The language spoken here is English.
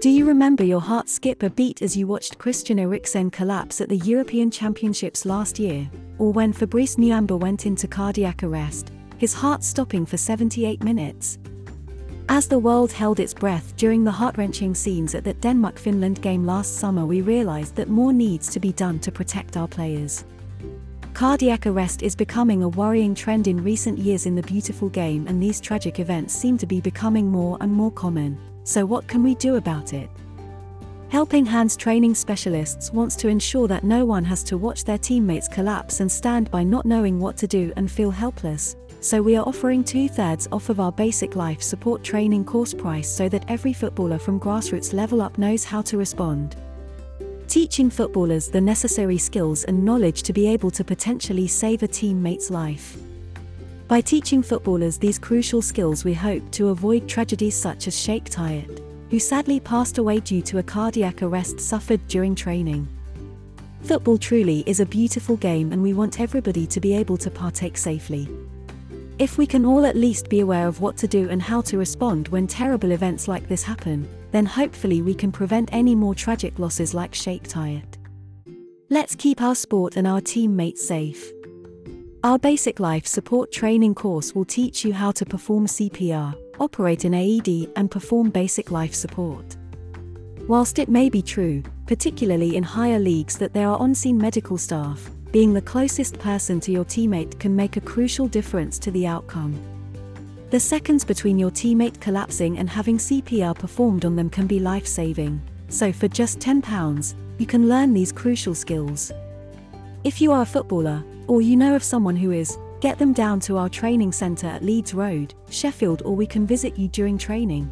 Do you remember your heart skip a beat as you watched Christian Eriksen collapse at the European Championships last year, or when Fabrice Muamba went into cardiac arrest, his heart stopping for 78 minutes? As the world held its breath during the heart-wrenching scenes at that Denmark-Finland game last summer we realized that more needs to be done to protect our players. Cardiac arrest is becoming a worrying trend in recent years in the beautiful game and these tragic events seem to be becoming more and more common. So what can we do about it? Helping Hands Training Specialists wants to ensure that no one has to watch their teammates collapse and stand by not knowing what to do and feel helpless. So we are offering two-thirds off of our basic life support training course price so that every footballer from grassroots level up knows how to respond. Teaching footballers the necessary skills and knowledge to be able to potentially save a teammate's life. By teaching footballers these crucial skills we hope to avoid tragedies such as Cheick Tioté, who sadly passed away due to a cardiac arrest suffered during training. Football truly is a beautiful game and we want everybody to be able to partake safely. If we can all at least be aware of what to do and how to respond when terrible events like this happen, then hopefully we can prevent any more tragic losses like Cheick Tioté. Let's keep our sport and our teammates safe. Our basic life support training course will teach you how to perform CPR, operate an AED, and perform basic life support. Whilst it may be true, particularly in higher leagues, that there are on scene medical staff, being the closest person to your teammate can make a crucial difference to the outcome. The seconds between your teammate collapsing and having CPR performed on them can be life saving, so for just £10, you can learn these crucial skills. If you are a footballer, or you know of someone who is, get them down to our training centre at Leeds Road, Sheffield, or we can visit you during training.